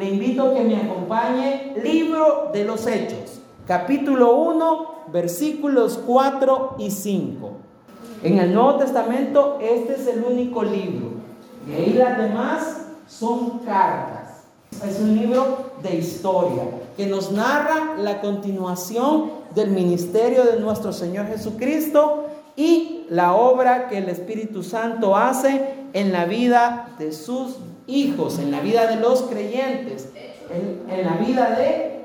le invito a que me acompañe libro de los Hechos, capítulo 1, versículos 4 y 5. En el Nuevo Testamento este es el único libro. Y ahí las demás son cartas. Es un libro de historia que nos narra la continuación del ministerio de nuestro Señor Jesucristo y la obra que el Espíritu Santo hace en la vida de sus hijos, en la vida de los creyentes, en, la vida de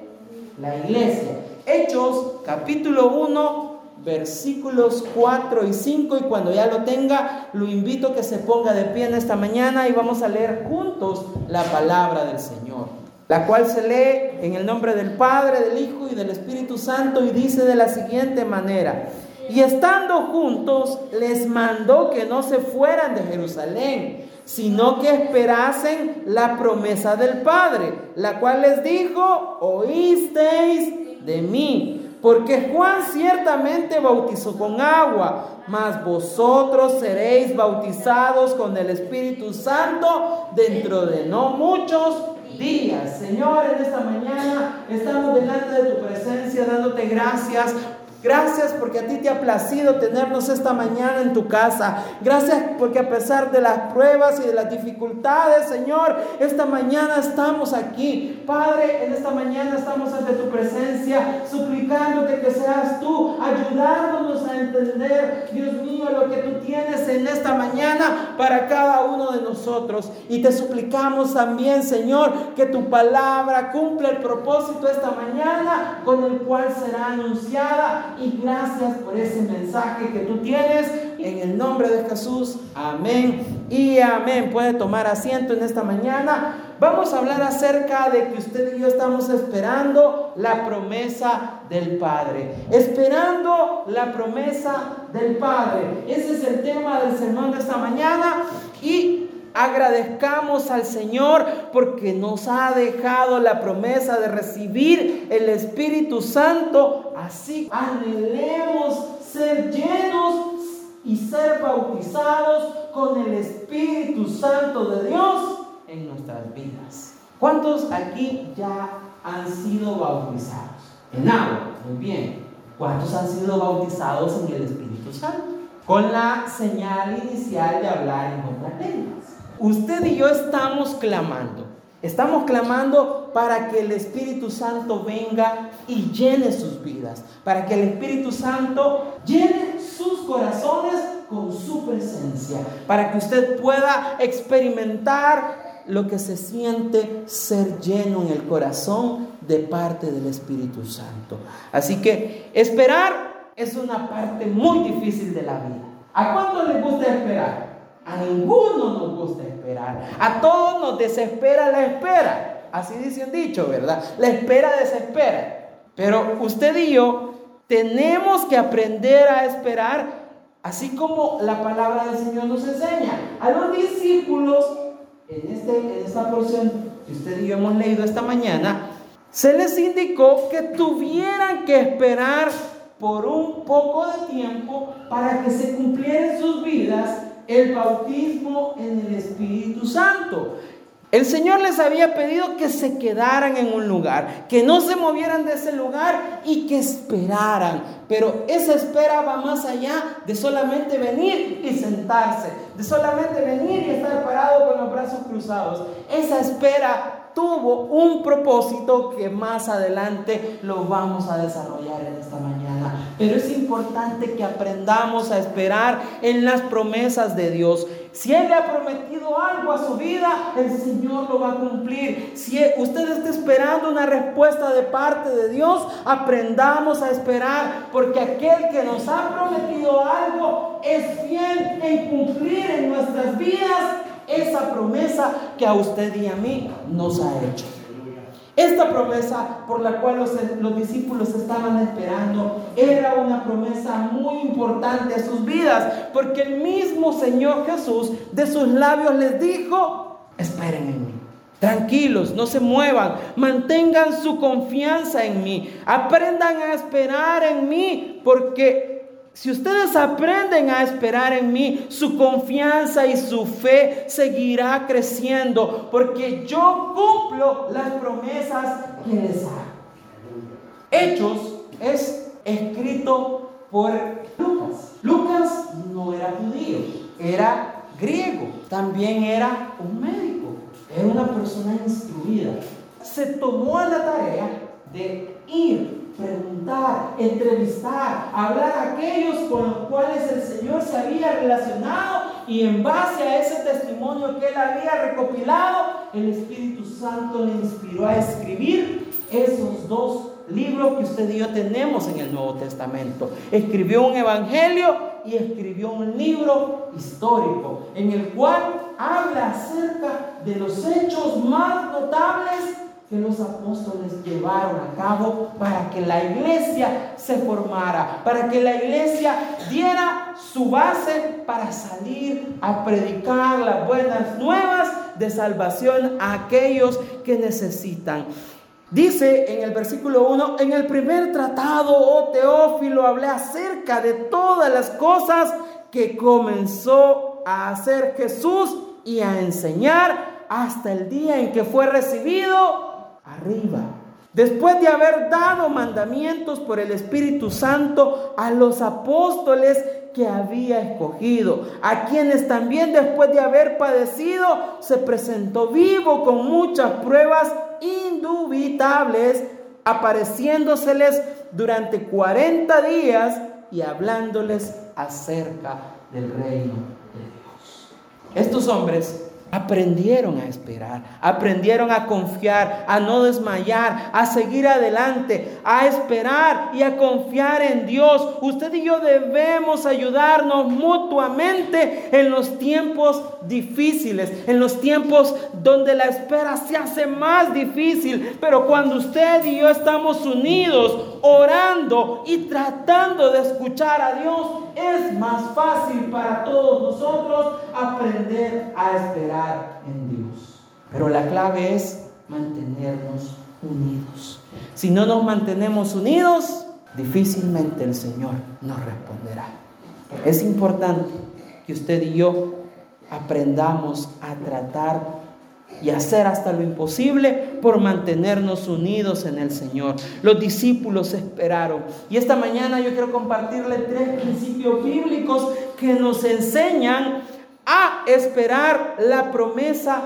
la iglesia. Hechos capítulo 1, versículos 4 y 5 y cuando ya lo tenga, lo invito a que se ponga de pie en esta mañana y vamos a leer juntos la palabra del Señor, la cual se lee en el nombre del Padre, del Hijo y del Espíritu Santo y dice de la siguiente manera, y estando juntos les mandó que no se fueran de Jerusalén, sino que esperasen la promesa del Padre, la cual les dijo, oísteis de mí. Porque Juan ciertamente bautizó con agua, mas vosotros seréis bautizados con el Espíritu Santo dentro de no muchos días. Señor, en esta mañana estamos delante de tu presencia dándote gracias Gracias porque a ti te ha placido tenernos esta mañana en tu casa. Gracias porque a pesar de las pruebas y de las dificultades, Señor, esta mañana estamos aquí. Padre, en esta mañana estamos ante tu presencia, suplicándote que seas tú, ayudándonos a entender, Dios mío, lo que tú tienes en esta mañana para cada uno de nosotros. Y te suplicamos también, Señor, que tu palabra cumpla el propósito esta mañana con el cual será anunciada y gracias por ese mensaje que tú tienes. En el nombre de Jesús, amén y amén. Puede tomar asiento en esta mañana. Vamos a hablar acerca de que usted y yo estamos esperando la promesa del Padre. Esperando la promesa del Padre. Ese es el tema del sermón de esta mañana. Y Agradezcamos al Señor porque nos ha dejado la promesa de recibir el Espíritu Santo. Así anhelemos ser llenos y ser bautizados con el Espíritu Santo de Dios en nuestras vidas. ¿Cuántos aquí ya han sido bautizados? En agua, muy bien. ¿Cuántos han sido bautizados en el Espíritu Santo? Con la señal inicial de hablar en otras lenguas. Usted y yo estamos clamando. Estamos clamando para que el Espíritu Santo venga y llene sus vidas, para que el Espíritu Santo llene sus corazones con su presencia, para que usted pueda experimentar lo que se siente ser lleno en el corazón de parte del Espíritu Santo. Así que esperar es una parte muy difícil de la vida. ¿A cuánto le gusta esperar? A ninguno nos gusta esperar. A todos nos desespera la espera. Así dice un dicho, ¿verdad? La espera desespera. Pero usted y yo tenemos que aprender a esperar, así como la palabra del Señor nos enseña. A los discípulos, en, este, en esta porción que usted y yo hemos leído esta mañana, se les indicó que tuvieran que esperar por un poco de tiempo para que se cumplieran sus vidas el bautismo en el Espíritu Santo. El Señor les había pedido que se quedaran en un lugar, que no se movieran de ese lugar y que esperaran. Pero esa espera va más allá de solamente venir y sentarse, de solamente venir y estar parado con los brazos cruzados. Esa espera tuvo un propósito que más adelante lo vamos a desarrollar en esta mañana. Pero es importante que aprendamos a esperar en las promesas de Dios. Si Él le ha prometido algo a su vida, el Señor lo va a cumplir. Si usted está esperando una respuesta de parte de Dios, aprendamos a esperar, porque aquel que nos ha prometido algo es fiel en cumplir en nuestras vidas esa promesa que a usted y a mí nos ha hecho. Esta promesa por la cual los, los, discípulos estaban esperando era una promesa muy importante a sus vidas, porque el mismo Señor Jesús de sus labios les dijo, esperen en mí. Tranquilos, no se muevan, mantengan su confianza en mí, aprendan a esperar en mí, porque si ustedes aprenden a esperar en mí, su confianza y su fe seguirá creciendo, porque yo cumplo las promesas que les hago. Hechos es escrito por Lucas. Lucas no era judío, era griego, también era un médico, era una persona instruida. Se tomó la tarea de ir, preguntar, entrevistar, hablar a aquellos con los cuales el Señor se había relacionado y en base a ese testimonio que él había recopilado, el Espíritu Santo le inspiró a escribir esos dos libros que usted y yo tenemos en el Nuevo Testamento. Escribió un evangelio y escribió un libro histórico en el cual habla acerca de los hechos más notables que los apóstoles llevaron a cabo para que la iglesia se formara, para que la iglesia diera su base para salir a predicar las buenas nuevas de salvación a aquellos que necesitan. Dice en el versículo 1, en el primer tratado, oh Teófilo, hablé acerca de todas las cosas que comenzó a hacer Jesús y a enseñar hasta el día en que fue recibido arriba. Después de haber dado mandamientos por el Espíritu Santo a los apóstoles que había escogido, a quienes también después de haber padecido se presentó vivo con muchas pruebas indubitables, apareciéndoseles durante 40 días y hablándoles acerca del reino de Dios. Estos hombres Aprendieron a esperar, aprendieron a confiar, a no desmayar, a seguir adelante, a esperar y a confiar en Dios. Usted y yo debemos ayudarnos mutuamente en los tiempos difíciles, en los tiempos donde la espera se hace más difícil. Pero cuando usted y yo estamos unidos, orando y tratando de escuchar a Dios, es más fácil para todos nosotros aprender a esperar en Dios. Pero la clave es mantenernos unidos. Si no nos mantenemos unidos, difícilmente el Señor nos responderá. Es importante que usted y yo aprendamos a tratar y hacer hasta lo imposible por mantenernos unidos en el Señor. Los discípulos esperaron. Y esta mañana yo quiero compartirle tres principios bíblicos que nos enseñan a esperar la promesa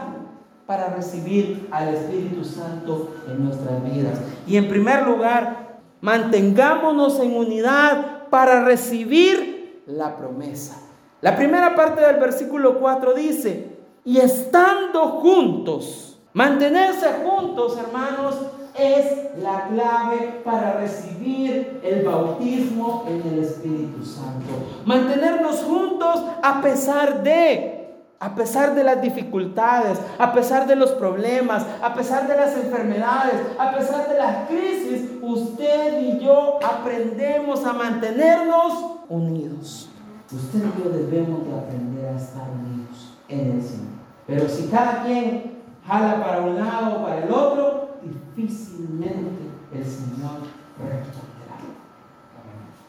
para recibir al Espíritu Santo en nuestras vidas. Y en primer lugar, mantengámonos en unidad para recibir la promesa. La primera parte del versículo 4 dice, y estando juntos, mantenerse juntos, hermanos, es la clave para recibir el bautismo en el Espíritu Santo. Mantenernos juntos a pesar de a pesar de las dificultades, a pesar de los problemas, a pesar de las enfermedades, a pesar de las crisis, usted y yo aprendemos a mantenernos unidos. Usted y yo debemos de aprender a estar unidos en el Señor. Pero si cada quien jala para un lado o para el otro, difícilmente el Señor responderá.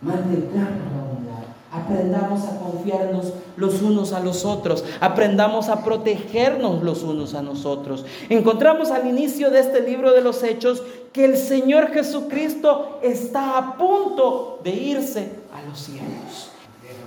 Mantengamos la unidad. Aprendamos a confiarnos los unos a los otros. Aprendamos a protegernos los unos a nosotros. Encontramos al inicio de este libro de los Hechos que el Señor Jesucristo está a punto de irse a los cielos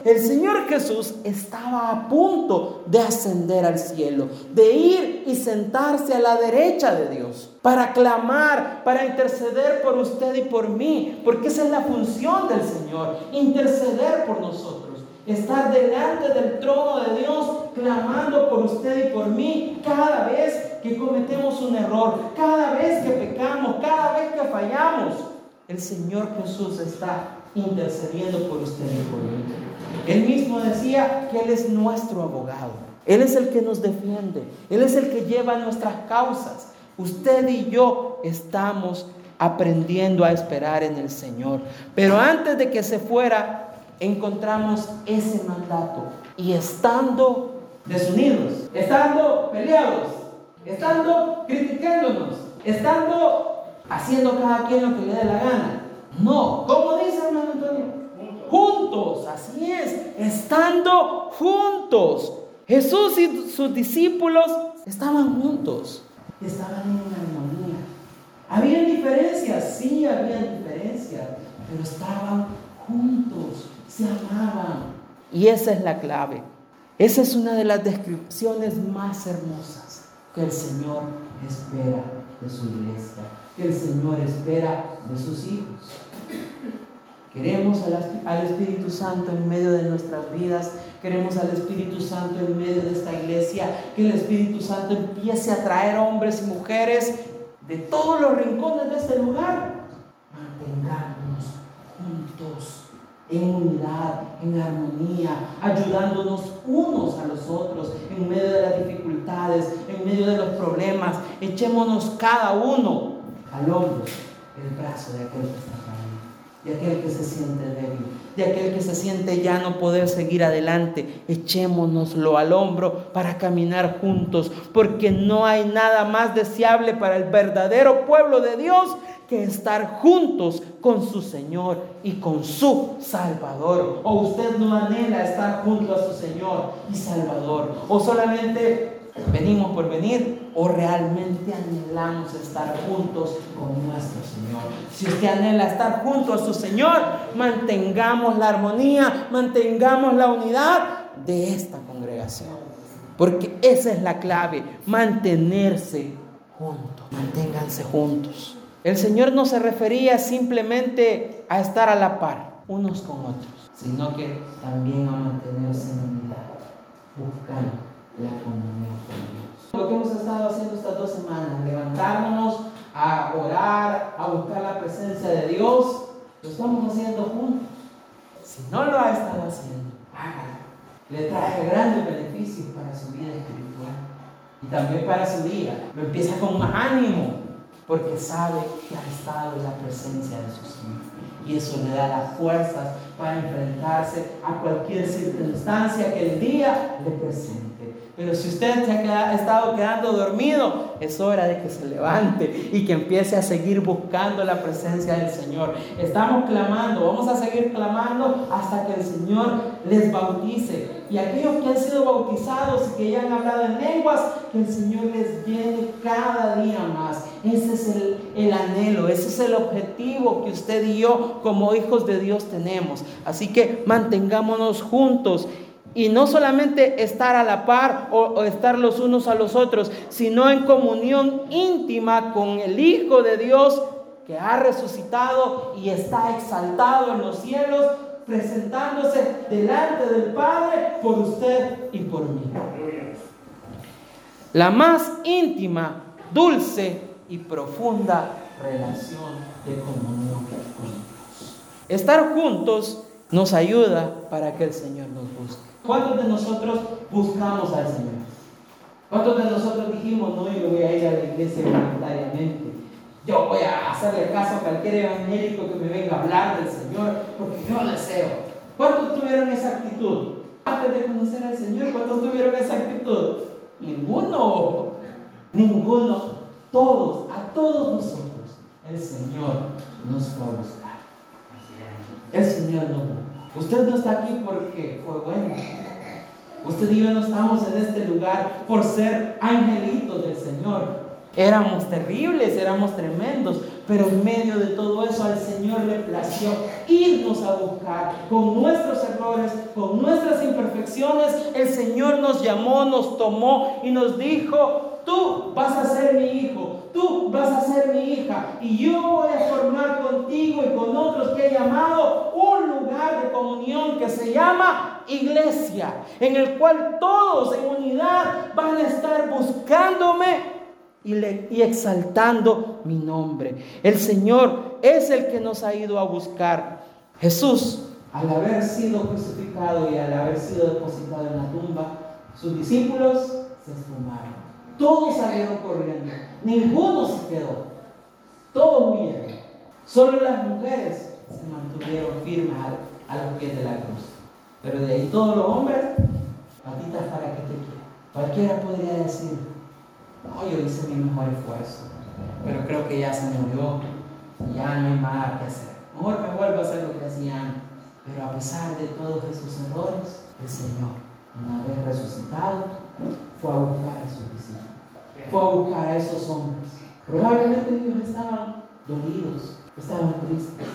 el Señor Jesús estaba a punto de ascender al cielo, de ir y sentarse a la derecha de Dios, para clamar, para interceder por usted y por mí, porque esa es la función del Señor, interceder por nosotros, estar delante del trono de Dios, clamando por usted y por mí cada vez que cometemos un error, cada vez que pecamos, cada vez que fallamos. El Señor Jesús está intercediendo por usted y por mí. Él mismo decía que Él es nuestro abogado. Él es el que nos defiende. Él es el que lleva nuestras causas. Usted y yo estamos aprendiendo a esperar en el Señor. Pero antes de que se fuera, encontramos ese mandato. Y estando desunidos, estando peleados, estando criticándonos, estando haciendo cada quien lo que le dé la gana. No, ¿cómo dice hermano Antonio? juntos, así es, estando juntos. Jesús y sus discípulos estaban juntos, estaban en armonía. ¿Había diferencias? Sí, había diferencias, pero estaban juntos, se amaban. Y esa es la clave. Esa es una de las descripciones más hermosas que el Señor espera de su iglesia, que el Señor espera de sus hijos. Queremos al, Espíritu Santo en medio de nuestras vidas, queremos al Espíritu Santo en medio de esta iglesia, que el Espíritu Santo empiece a traer hombres y mujeres de todos los rincones de este lugar. Mantengámonos juntos en unidad, en armonía, ayudándonos unos a los otros en medio de las dificultades, en medio de los problemas. Echémonos cada uno al hombro el brazo de aquel que está de aquel que se siente débil, de aquel que se siente ya no poder seguir adelante. Echémonoslo al hombro para caminar juntos, porque no hay nada más deseable para el verdadero pueblo de Dios que estar juntos con su Señor y con su Salvador. O usted no anhela estar junto a su Señor y Salvador. O solamente venimos por venir o realmente anhelamos estar juntos con nuestro Señor. Si usted anhela estar junto a su Señor, mantengamos la armonía, mantengamos la unidad de esta congregación. Porque esa es la clave, mantenerse juntos. Manténganse juntos. El Señor no se refería simplemente a estar a la par unos con otros, sino que también a mantenerse en unidad, buscando la comunión con Dios. Lo que hemos estado haciendo estas dos semanas, levantarnos a orar, a buscar la presencia de Dios, lo estamos haciendo juntos. Si no lo ha estado haciendo, hágalo. Le trae grandes beneficios para su vida espiritual y también para su día. Lo empieza con más ánimo, porque sabe que ha estado en la presencia de su Señor. Y eso le da las fuerzas para enfrentarse a cualquier circunstancia que el día le presente. Pero si usted se ha estado quedando dormido, es hora de que se levante y que empiece a seguir buscando la presencia del Señor. Estamos clamando, vamos a seguir clamando hasta que el Señor les bautice. Y aquellos que han sido bautizados y que ya han hablado en lenguas, que el Señor les llene cada día más. Ese es el, el anhelo, ese es el objetivo que usted y yo como hijos de Dios tenemos. Así que mantengámonos juntos y no solamente estar a la par o, estar los unos a los otros, sino en comunión íntima con el Hijo de Dios que ha resucitado y está exaltado en los cielos, presentándose delante del Padre por usted y por mí. La más íntima, dulce y profunda relación de comunión con Dios. Estar juntos nos ayuda para que el Señor nos busque. ¿Cuántos de nosotros buscamos al Señor? ¿Cuántos de nosotros dijimos, no, yo voy a ir a la iglesia voluntariamente? Yo voy a hacerle caso a cualquier evangélico que me venga a hablar del Señor porque yo deseo. ¿Cuántos tuvieron esa actitud? Antes de conocer al Señor, ¿cuántos tuvieron esa actitud? Ninguno. Ninguno. Todos, a todos nosotros, el Señor nos fue a buscar. El Señor nos busca. Usted no está aquí porque fue bueno. Usted y yo no estamos en este lugar por ser angelitos del Señor. Éramos terribles, éramos tremendos, pero en medio de todo eso al Señor le plació irnos a buscar con nuestros errores, con nuestras imperfecciones. El Señor nos llamó, nos tomó y nos dijo, tú vas a ser mi hijo, tú vas a ser mi hija y yo voy a formar contigo y con otros que he llamado un lugar de comunión que se llama iglesia, en el cual todos en unidad van a estar buscándome y, exaltando mi nombre. El Señor es el que nos ha ido a buscar. Jesús, al haber sido crucificado y al haber sido depositado en la tumba, sus discípulos se esfumaron. Todos salieron corriendo. Ninguno se quedó. Todos huyeron. Solo las mujeres se mantuvieron firmes a, los pies de la cruz. Pero de ahí todos los hombres, patitas para que te quieran. Cualquiera podría decir, no, yo hice mi mejor esfuerzo, pero creo que ya se murió, ya no hay más que hacer. Mejor me vuelvo a hacer lo que hacía Pero a pesar de todos esos errores, el Señor, una vez resucitado, fue a buscar a sus discípulos, fue a buscar a esos hombres. Probablemente ellos estaban dolidos, estaban tristes,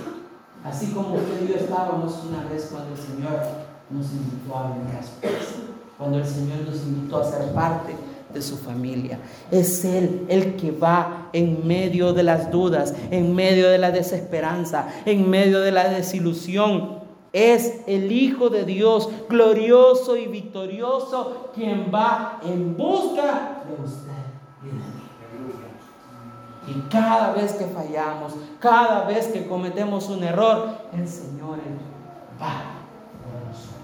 así como usted y yo estábamos una vez cuando el Señor nos invitó a venir a su casa, cuando el Señor nos invitó a ser parte de su familia. Es Él el que va en medio de las dudas, en medio de la desesperanza, en medio de la desilusión. Es el Hijo de Dios, glorioso y victorioso, quien va en busca de usted y de mí. Y cada vez que fallamos, cada vez que cometemos un error, el Señor va por nosotros.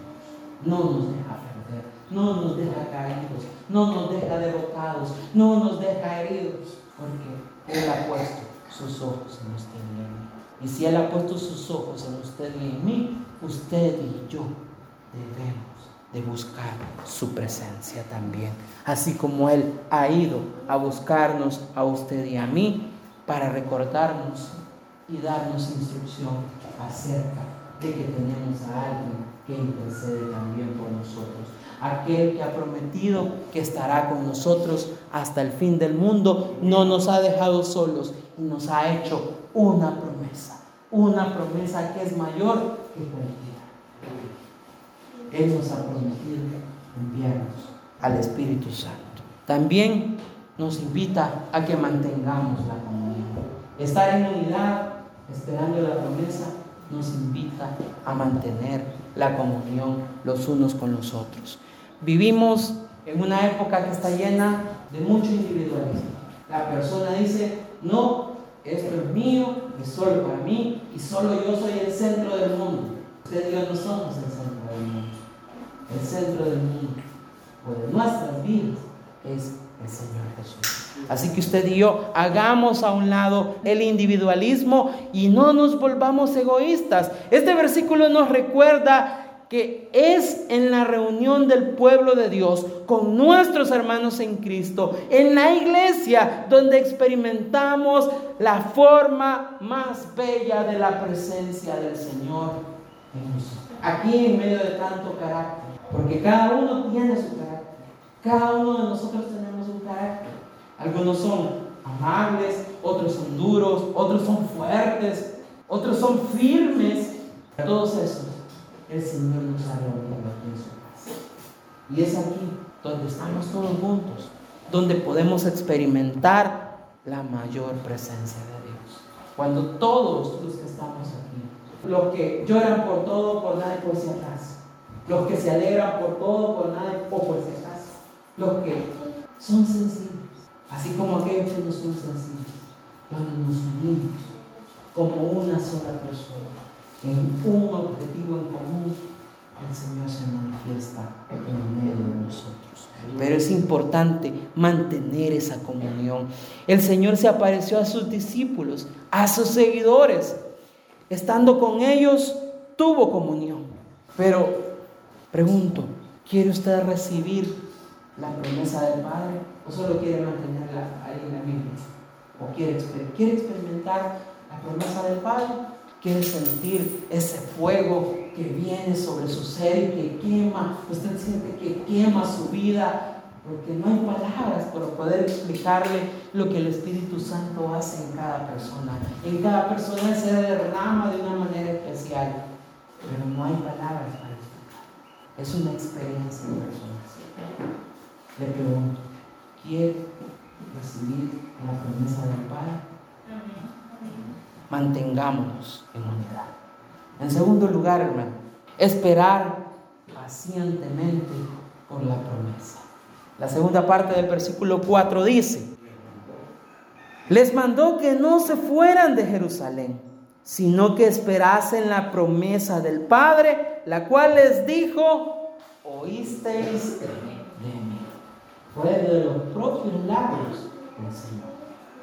No nos deja perder, no nos deja caídos, no nos deja derrotados, no nos deja heridos, porque Él ha puesto sus ojos en usted y en mí. Y si Él ha puesto sus ojos en usted y en mí, usted y yo debemos de buscar su presencia también, así como Él ha ido a buscarnos a usted y a mí para recordarnos y darnos instrucción acerca de que tenemos a alguien que intercede también por nosotros. Aquel que ha prometido que estará con nosotros hasta el fin del mundo, no nos ha dejado solos y nos ha hecho una promesa, una promesa que es mayor que cualquiera. Él nos ha prometido enviarnos al Espíritu Santo. También nos invita a que mantengamos la comunión. Estar en unidad, esperando la promesa, nos invita a mantener la comunión los unos con los otros. Vivimos en una época que está llena de mucho individualismo. La persona dice, no, esto es mío, es solo para mí y solo yo soy el centro del mundo. Usted y yo no somos el centro del mundo. El centro del mundo o de nuestras vidas es el Señor Jesús. Así que usted y yo hagamos a un lado el individualismo y no nos volvamos egoístas. Este versículo nos recuerda que es en la reunión del pueblo de Dios con nuestros hermanos en Cristo, en la iglesia, donde experimentamos la forma más bella de la presencia del Señor. Aquí en medio de tanto carácter, porque cada uno tiene su carácter, cada uno de nosotros tenemos un carácter. Algunos son amables, otros son duros, otros son fuertes, otros son firmes. Todos esos el Señor nos ha reunido aquí en su casa. Y es aquí donde estamos todos juntos, donde podemos experimentar la mayor presencia de Dios. Cuando todos los que estamos aquí, los que lloran por todo, por nada y por si acaso, los que se alegran por todo, por nada y por si acaso, los que son sencillos, así como aquellos que no son sencillos, cuando nos unimos como una sola persona en un objetivo en común, el Señor se manifiesta en medio de nosotros. Pero es importante mantener esa comunión. El Señor se apareció a sus discípulos, a sus seguidores. Estando con ellos, tuvo comunión. Pero pregunto, ¿quiere usted recibir la promesa del Padre o solo quiere mantenerla ahí en la Biblia? ¿O quiere, quiere experimentar la promesa del Padre? Quiere sentir ese fuego que viene sobre su ser y que quema, usted siente que quema su vida, porque no hay palabras para poder explicarle lo que el Espíritu Santo hace en cada persona. En cada persona se derrama de una manera especial, pero no hay palabras para explicar. Es una experiencia personal. Le pregunto, ¿quiere recibir la promesa del Padre? Mantengámonos en unidad. En segundo lugar, hermano, esperar pacientemente por la promesa. La segunda parte del versículo 4 dice, les mandó que no se fueran de Jerusalén, sino que esperasen la promesa del Padre, la cual les dijo, oísteis de mí. Fue de los propios labios del Señor.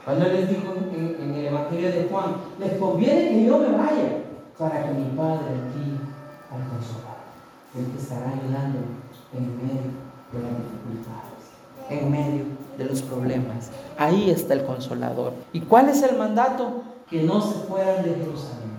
Cuando les dijo en, el Evangelio de Juan, les conviene que yo me vaya para que mi Padre aquí al consolar, el que estará ayudando en medio de las dificultades, en medio de los problemas. Ahí está el consolador. ¿Y cuál es el mandato? Que no se fueran de Jerusalén.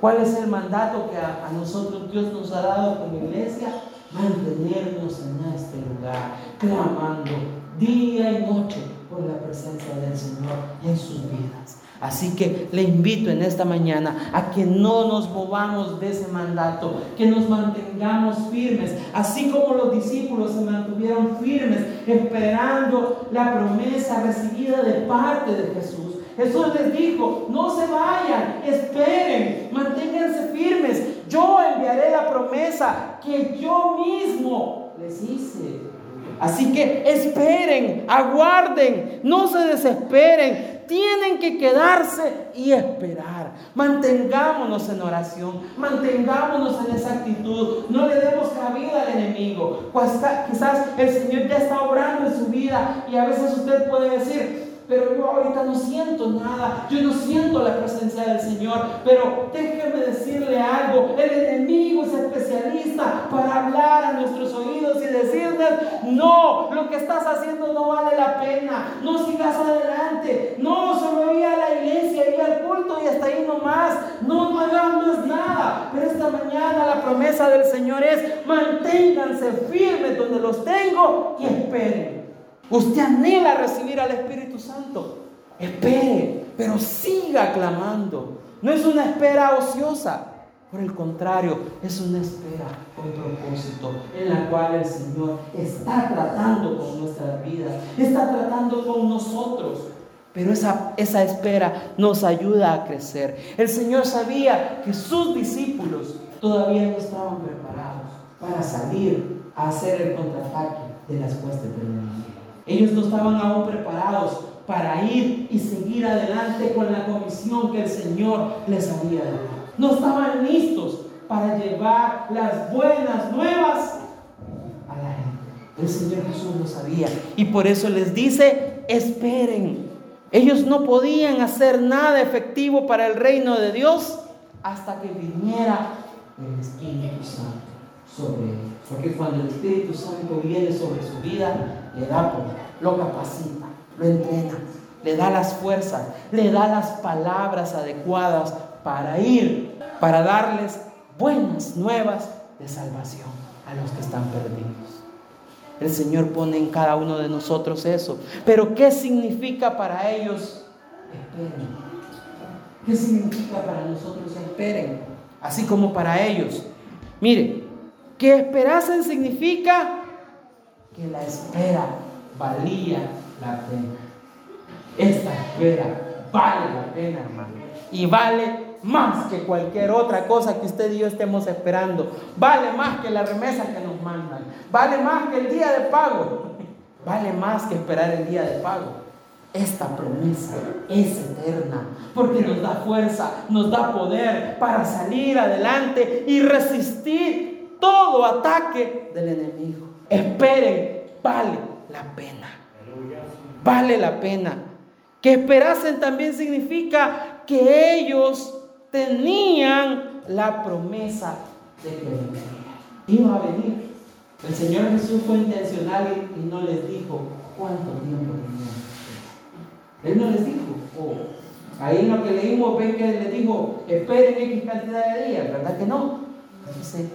¿Cuál es el mandato que a, a nosotros Dios nos ha dado como iglesia? Mantenernos en este lugar, clamando día y noche por la presencia del Señor en sus vidas. Así que le invito en esta mañana a que no nos movamos de ese mandato, que nos mantengamos firmes, así como los discípulos se mantuvieron firmes, esperando la promesa recibida de parte de Jesús. Jesús les dijo, no se vayan, esperen, manténganse firmes. Yo enviaré la promesa que yo mismo les hice. Así que esperen, aguarden, no se desesperen, tienen que quedarse y esperar. Mantengámonos en oración, mantengámonos en esa actitud, no le demos cabida al enemigo. Quizás el Señor ya está obrando en su vida y a veces usted puede decir, pero yo ahorita no siento nada, yo no siento la presencia del Señor, pero déjeme decirle algo, el enemigo es especialista para hablar a nuestros oídos no, lo que estás haciendo no vale la pena, no sigas adelante, no, solo ir a la iglesia, ir al culto y hasta ahí nomás, no, no hagan más nada, pero esta mañana la promesa del Señor es, manténganse firmes donde los tengo y esperen. Usted anhela recibir al Espíritu Santo. Espere, pero siga clamando. No es una espera ociosa. Por el contrario, es una espera con propósito en la cual el Señor está tratando con nuestras vidas, está tratando con nosotros. Pero esa, esa espera nos ayuda a crecer. El Señor sabía que sus discípulos todavía no estaban preparados para salir a hacer el contraataque de las huestes del enemigo. Ellos no estaban aún preparados para ir y seguir adelante con la comisión que el Señor les había dado. No estaban listos para llevar las buenas nuevas a la gente. El Señor Jesús lo sabía y por eso les dice, esperen. Ellos no podían hacer nada efectivo para el reino de Dios hasta que viniera el Espíritu Santo sobre ellos. Porque cuando el Espíritu Santo viene sobre su vida, le da poder, lo capacita, lo entrena, le da las fuerzas, le da las palabras adecuadas para ir, para darles buenas nuevas de salvación a los que están perdidos. El Señor pone en cada uno de nosotros eso. Pero ¿qué significa para ellos? Esperen. ¿Qué significa para nosotros? Esperen. Así como para ellos. Mire, que esperasen significa que la espera valía la pena. Esta espera vale la pena, hermano. Y vale más que cualquier otra cosa que usted y yo estemos esperando. Vale más que la remesa que nos mandan. Vale más que el día de pago. Vale más que esperar el día de pago. Esta promesa es eterna porque nos da fuerza, nos da poder para salir adelante y resistir todo ataque del enemigo. Esperen, vale la pena. Vale la pena. Que esperasen también significa que ellos tenían la promesa de que vendría. Iba a venir. El Señor Jesús fue intencional y, no les dijo cuánto tiempo tenían. Él no les dijo. Oh, ahí en lo que leímos ven que les dijo, esperen X cantidad de días, ¿verdad que no? Dice,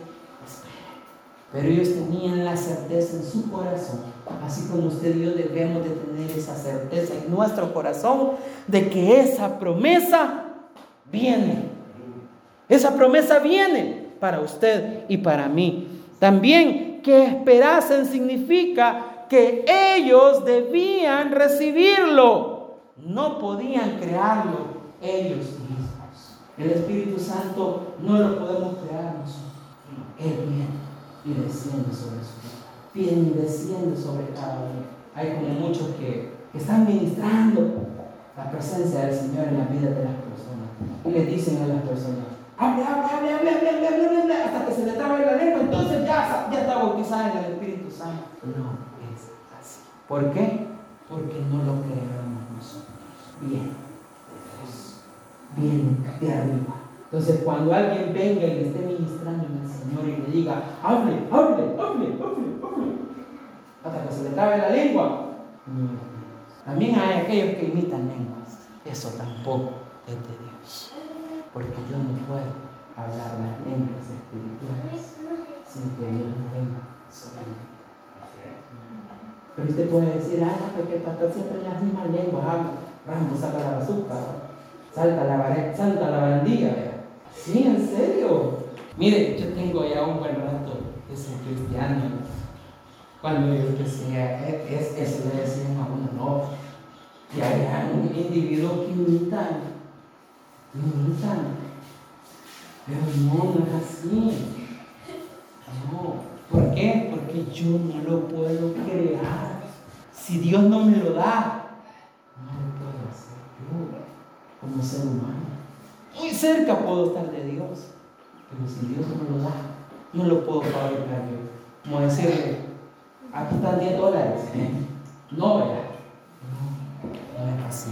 pero ellos tenían la certeza en su corazón, así como usted y yo debemos de tener esa certeza en nuestro corazón de que esa promesa viene. Esa promesa viene para usted y para mí. También que esperasen significa que ellos debían recibirlo. No podían crearlo ellos mismos. El Espíritu Santo no lo podemos crear nosotros. Él viene y desciende sobre su vida. Viene y desciende sobre cada uno. Hay como muchos que, están ministrando la presencia del Señor en la vida de las personas. Y le dicen a las personas, hable, hable, hable, hable, hable, hable, hable, hasta que se le traba la lengua, entonces ya, ya está bautizada en el Espíritu Santo. No es así. ¿Por qué? Porque no lo creemos nosotros. Bien. Bien de arriba. Entonces, cuando alguien venga y le esté ministrando en el Señor y le diga, hable, hable, hable, hable, hable, hasta que se le trabe la lengua. También hay aquellos que imitan lenguas. Eso tampoco es de Dios. Porque yo no puedo hablar las lenguas espirituales sin que Dios no venga sobre Pero usted puede decir, ah, porque el pastor siempre las mismas lenguas habla. Vamos, saca la bazooka, salta la, salta la barandilla. Sí, en serio. Mire, yo tengo ya un buen rato de ser cristiano. Cuando yo decía, es, eso le decían a uno, no. Y hay un individuo que imitan, Pero no, no es así. No. ¿Por qué? Porque yo no lo puedo crear. Si Dios no me lo da, no lo puedo hacer yo como ser humano. Muy cerca puedo estar de Dios. Pero si Dios no me lo da, no lo puedo fabricar yo. Como decirle, aquí están 10 dólares. ¿eh? No, ¿verdad? No, no es así.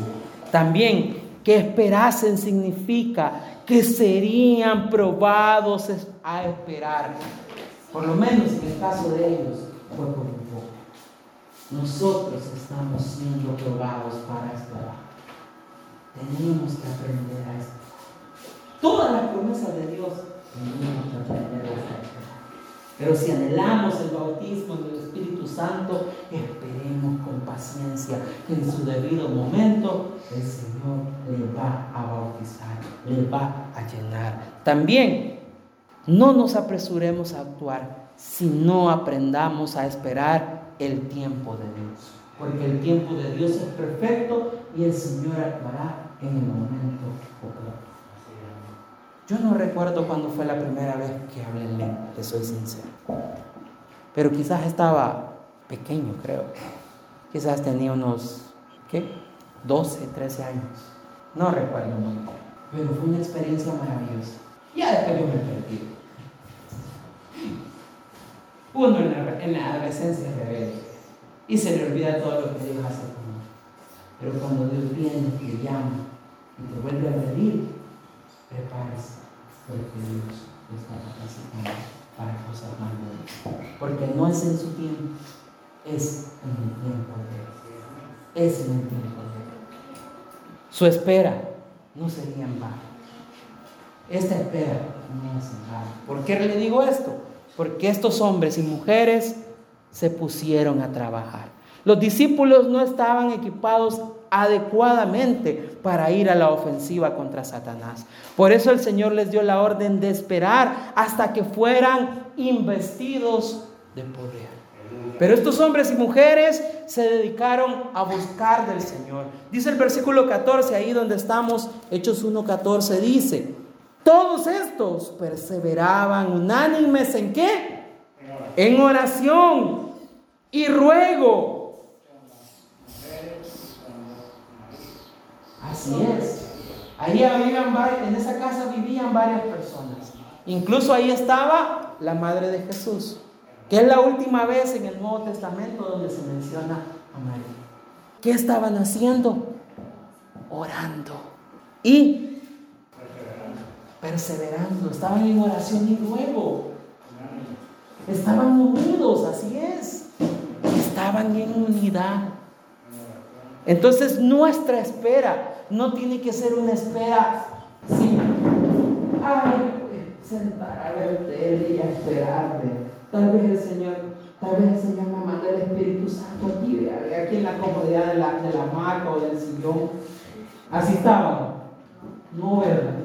También que esperasen significa que serían probados a esperar. Por lo menos en el caso de ellos fue por un poco. Nosotros estamos siendo probados para esperar. Tenemos que aprender a esperar. Todas las promesas de Dios tenemos que aprender a esperar. Pero si anhelamos el bautismo del Espíritu Santo, esperemos con paciencia que en su debido momento el Señor le va a bautizar, le va a llenar. También no nos apresuremos a actuar si no aprendamos a esperar el tiempo de Dios. Porque el tiempo de Dios es perfecto y el Señor actuará en el momento. Yo no recuerdo cuándo fue la primera vez que hablé en lengua, te soy sincero. Pero quizás estaba pequeño, creo. Quizás tenía unos, ¿qué? 12, 13 años. No recuerdo muy bien. Pero fue una experiencia maravillosa. Ya después yo me perdí. Uno en la, en la adolescencia es rebelde y se le olvida todo lo que Dios hace con uno. Pero cuando Dios viene, te llama y te vuelve a pedir, porque Dios está capacitando para cosas. Porque no es en su tiempo, es en el tiempo de Dios. Es en el tiempo de Dios. Su espera no sería en vano. Esta espera no es en vano. ¿Por qué le digo esto? Porque estos hombres y mujeres se pusieron a trabajar. Los discípulos no estaban equipados adecuadamente para ir a la ofensiva contra Satanás. Por eso el Señor les dio la orden de esperar hasta que fueran investidos de poder. Pero estos hombres y mujeres se dedicaron a buscar del Señor. Dice el versículo 14, ahí donde estamos, Hechos 1.14, dice, todos estos perseveraban unánimes en qué? En oración y ruego Así es. Ahí vivían, en esa casa vivían varias personas. Incluso ahí estaba la madre de Jesús, que es la última vez en el Nuevo Testamento donde se menciona a María. ¿Qué estaban haciendo? Orando y perseverando. Estaban en oración y ruego. Estaban unidos, así es. Estaban en unidad. Entonces nuestra espera no tiene que ser una espera sin, ay, sentar a verte y a esperarte. Tal vez el Señor, tal vez el Señor me manda el Espíritu Santo aquí, aquí en la comodidad de la, de la hamaca o del sillón. Así estaban. No, ¿verdad?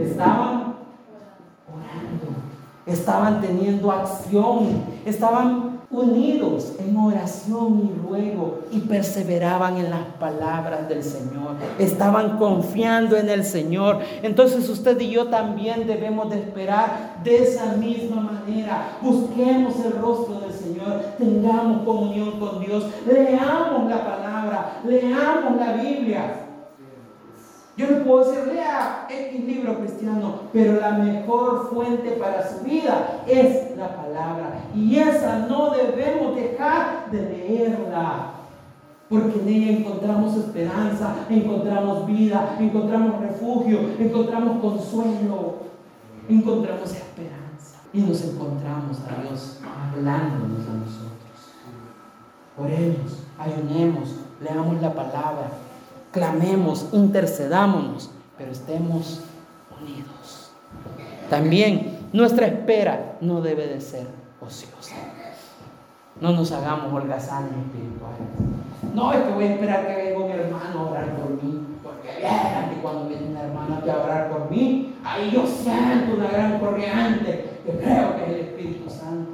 Estaban orando, estaban teniendo acción, estaban unidos en oración y ruego y perseveraban en las palabras del Señor. Estaban confiando en el Señor. Entonces usted y yo también debemos de esperar de esa misma manera. Busquemos el rostro del Señor, tengamos comunión con Dios, leamos la palabra, leamos la Biblia. Yo no puedo decir, lea X libro cristiano, pero la mejor fuente para su vida es la palabra. Y esa no debemos dejar de leerla. Porque en ella encontramos esperanza, encontramos vida, encontramos refugio, encontramos consuelo, encontramos esperanza. Y nos encontramos a Dios hablándonos a nosotros. Oremos, ayunemos, leamos la palabra, clamemos, intercedámonos, pero estemos unidos. También nuestra espera no debe de ser ociosa. No nos hagamos holgazanes espirituales. No es que voy a esperar que venga un hermano a orar por mí. Porque vean que cuando viene un hermano a orar por mí, ahí yo siento una gran corriente que creo que es el Espíritu Santo.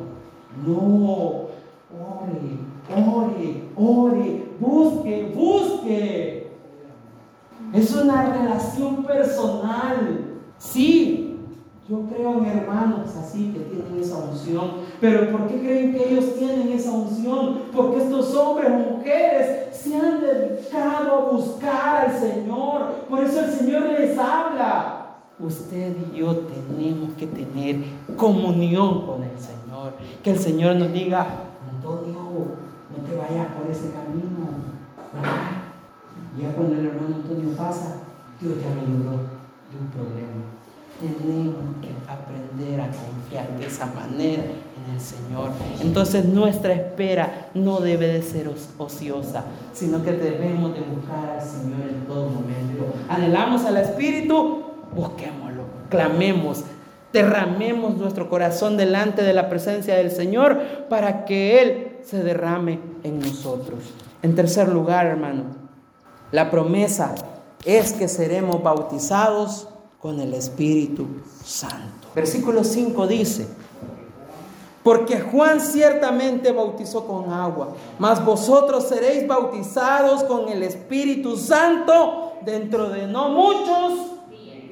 No, ore, ore, ore, busque, busque. Es una relación personal. Sí, yo creo en hermanos así que tienen esa unción. Pero ¿por qué creen que ellos tienen esa unción? Porque estos hombres o mujeres se han dedicado a buscar al Señor. Por eso el Señor les habla. Usted y yo tenemos que tener comunión con el Señor. Que el Señor nos diga, Antonio, no te vayas por ese camino. Ya cuando el hermano Antonio pasa, Dios ya me libró de un problema tenemos que aprender a confiar de esa manera en el Señor. Entonces nuestra espera no debe de ser ociosa, sino que debemos de buscar al Señor en todo momento. Anhelamos al Espíritu, busquémoslo, clamemos, derramemos nuestro corazón delante de la presencia del Señor para que Él se derrame en nosotros. En tercer lugar, hermano, la promesa es que seremos bautizados con el Espíritu Santo. Versículo 5 dice, porque Juan ciertamente bautizó con agua, mas vosotros seréis bautizados con el Espíritu Santo dentro de no muchos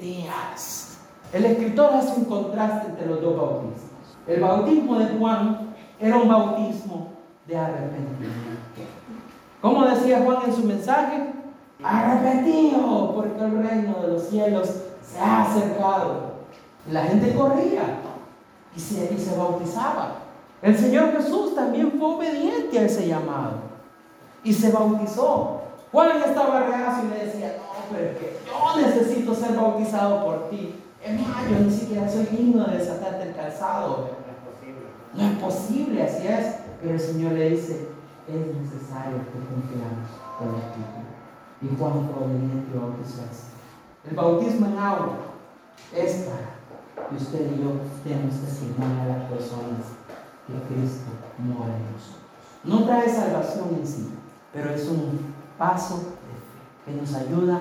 días. El escritor hace un contraste entre los dos bautismos. El bautismo de Juan era un bautismo de arrepentimiento. ¿Cómo decía Juan en su mensaje? Arrepentido, porque el reino de los cielos se ha acercado. La gente corría y se, y se bautizaba. El Señor Jesús también fue obediente a ese llamado y se bautizó. Juan estaba reacio y le decía, no, pero es que yo necesito ser bautizado por ti. Es más, yo ni siquiera soy digno de desatarte el calzado. No es posible, así es. Pero el Señor le dice, es necesario que cumplamos con el título. Y Juan fue obediente y bautizó el bautismo en agua es para que usted y yo demos testimonio a las personas que Cristo mora en nosotros. No trae salvación en sí, pero es un paso de fe que nos ayuda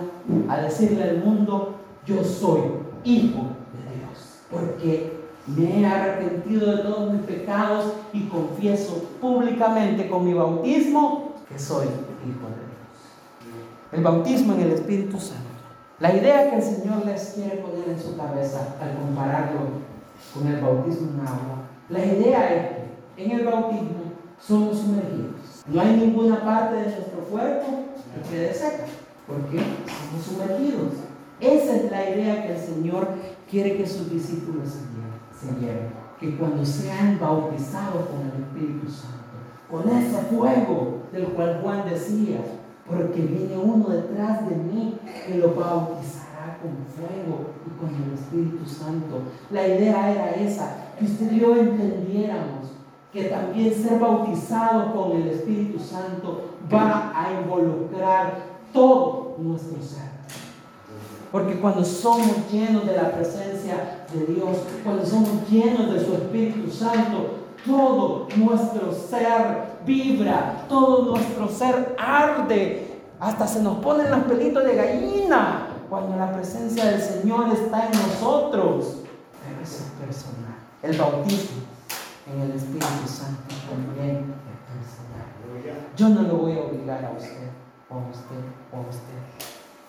a decirle al mundo, yo soy hijo de Dios, porque me he arrepentido de todos mis pecados y confieso públicamente con mi bautismo que soy hijo de Dios. El bautismo en el Espíritu Santo la idea que el Señor les quiere poner en su cabeza al compararlo con el bautismo en agua, la idea es que en el bautismo somos sumergidos. No hay ninguna parte de nuestro cuerpo que quede seca, porque somos sumergidos. Esa es la idea que el Señor quiere que sus discípulos se lleven, que cuando sean bautizados con el Espíritu Santo, con ese fuego del cual Juan decía, porque viene uno detrás de mí que lo bautizará con fuego y con el Espíritu Santo. La idea era esa, que usted y yo entendiéramos que también ser bautizado con el Espíritu Santo va a involucrar todo nuestro ser. Porque cuando somos llenos de la presencia de Dios, cuando somos llenos de su Espíritu Santo, todo nuestro ser vibra, todo nuestro ser arde, hasta se nos ponen los pelitos de gallina cuando la presencia del Señor está en nosotros. Pero eso es personal. El bautismo en el Espíritu Santo también es personal. Yo no lo voy a obligar a usted, o a usted, o a usted.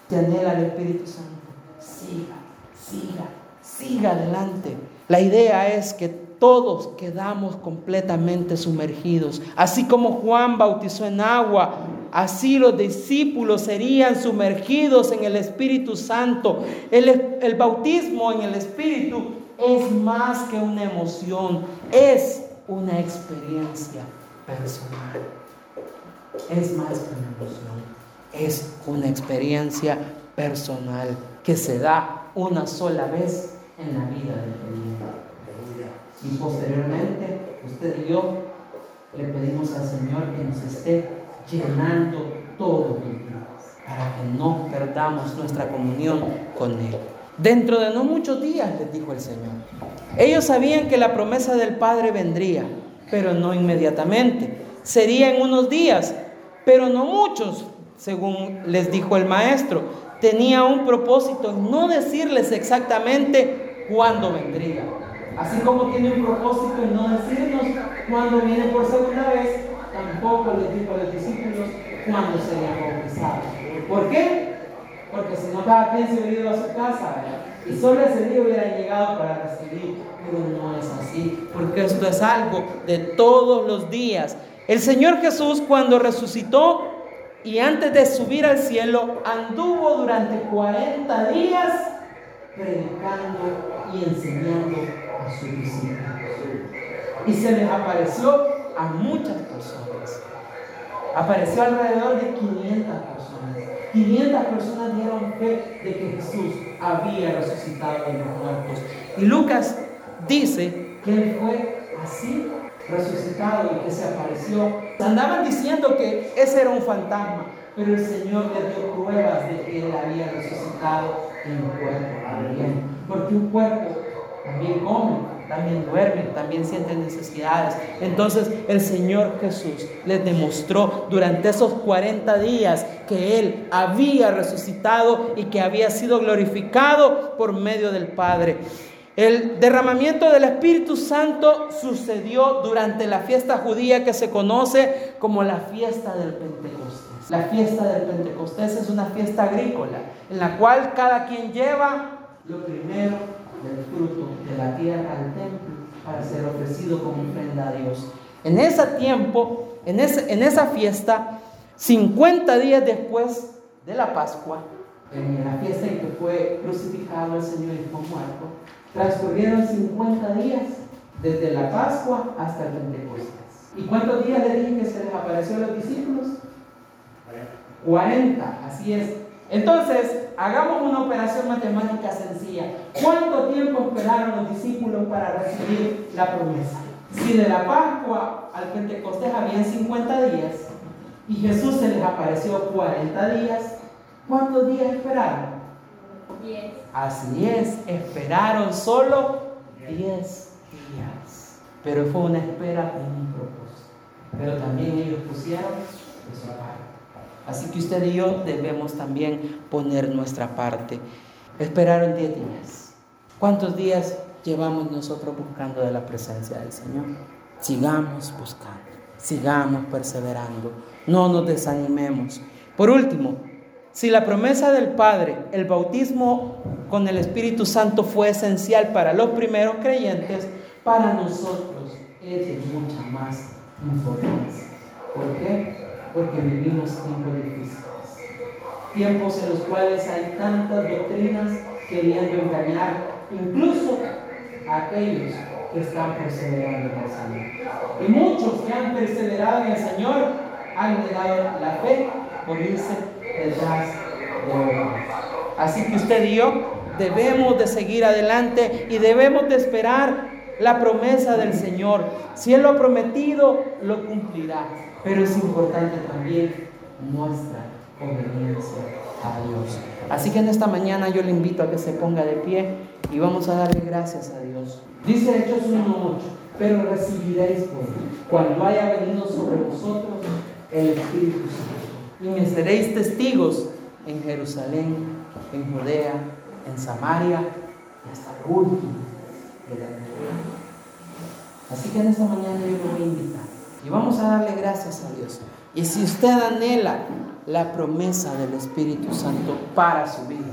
Si anhela el Espíritu Santo, siga, siga, siga adelante. La idea es que todos quedamos completamente sumergidos. Así como Juan bautizó en agua, así los discípulos serían sumergidos en el Espíritu Santo. El, bautismo en el Espíritu es más que una emoción, es una experiencia personal. Es más que una emoción, es una experiencia personal que se da una sola vez en la vida del creyente. Y posteriormente, usted y yo le pedimos al Señor que nos esté llenando todo el para que no perdamos nuestra comunión con Él. Dentro de no muchos días, les dijo el Señor. Ellos sabían que la promesa del Padre vendría, pero no inmediatamente. Sería en unos días, pero no muchos, según les dijo el maestro. Tenía un propósito, no decirles exactamente cuándo vendría. Así como tiene un propósito en no decirnos cuándo viene por segunda vez, tampoco les dijo a los discípulos cuándo sería bautizados. ¿Por qué? Porque si no, cada quien se hubiera ido a su casa y solo ese día hubiera llegado para recibir. Pero no es así, porque esto es algo de todos los días. El Señor Jesús, cuando resucitó y antes de subir al cielo, anduvo durante 40 días predicando y enseñando sus discípulos. Y se les apareció a muchas personas. Apareció alrededor de 500 personas. 500 personas dieron fe de que Jesús había resucitado de los muertos. Y Lucas dice que él fue así resucitado y que se apareció. Andaban diciendo que ese era un fantasma, pero el Señor le dio pruebas de que él había resucitado en un cuerpo. Porque un cuerpo también come, también duerme, también siente necesidades. Entonces el Señor Jesús les demostró durante esos 40 días que Él había resucitado y que había sido glorificado por medio del Padre. El derramamiento del Espíritu Santo sucedió durante la fiesta judía que se conoce como la fiesta del Pentecostés. La fiesta del Pentecostés es una fiesta agrícola en la cual cada quien lleva lo primero del fruto de la tierra al templo para ser ofrecido como ofrenda a Dios. En ese tiempo, en, ese, en esa fiesta, 50 días después de la Pascua, en la fiesta en que fue crucificado el Señor y fue muerto, transcurrieron 50 días desde la Pascua hasta el Pentecostés. ¿Y cuántos días le dije que se les apareció a los discípulos? 40, así es. Entonces, hagamos una operación matemática sencilla. ¿Cuánto tiempo esperaron los discípulos para recibir la promesa? Si de la Pascua al Pentecostés habían 50 días y Jesús se les apareció 40 días, ¿cuántos días esperaron? 10. Así es, esperaron solo 10 días. Pero fue una espera con un propósito. Pero también ellos pusieron su parte. Así que usted y yo debemos también poner nuestra parte. Esperaron 10 días. ¿Cuántos días llevamos nosotros buscando de la presencia del Señor? Sigamos buscando, sigamos perseverando, no nos desanimemos. Por último, si la promesa del Padre, el bautismo con el Espíritu Santo fue esencial para los primeros creyentes, para nosotros es de mucha más importancia. ¿Por qué? Porque vivimos tiempos difíciles. Tiempos en los cuales hay tantas doctrinas queriendo engañar incluso a aquellos que están perseverando en el Señor. Y muchos que han perseverado en el Señor han negado la fe por irse detrás de otros. Así que usted y yo debemos de seguir adelante y debemos de esperar la promesa del Señor. Si Él lo ha prometido, lo cumplirá. Pero es importante también nuestra obediencia a Dios. Así que en esta mañana yo le invito a que se ponga de pie y vamos a darle gracias a Dios. Dice Hechos 1.8, pero recibiréis cuando haya venido sobre vosotros el Espíritu Santo. Y me seréis testigos en Jerusalén, en Judea, en Samaria y hasta el último de la tierra. Así que en esta mañana yo lo voy a invitar y vamos a darle gracias a Dios. Y si usted anhela la promesa del Espíritu Santo para su vida,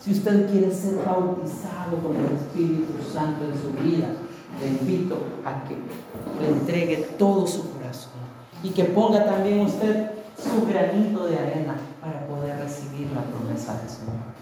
si usted quiere ser bautizado con el Espíritu Santo en su vida, le invito a que le entregue todo su corazón y que ponga también usted su granito de arena para poder recibir la promesa del Señor.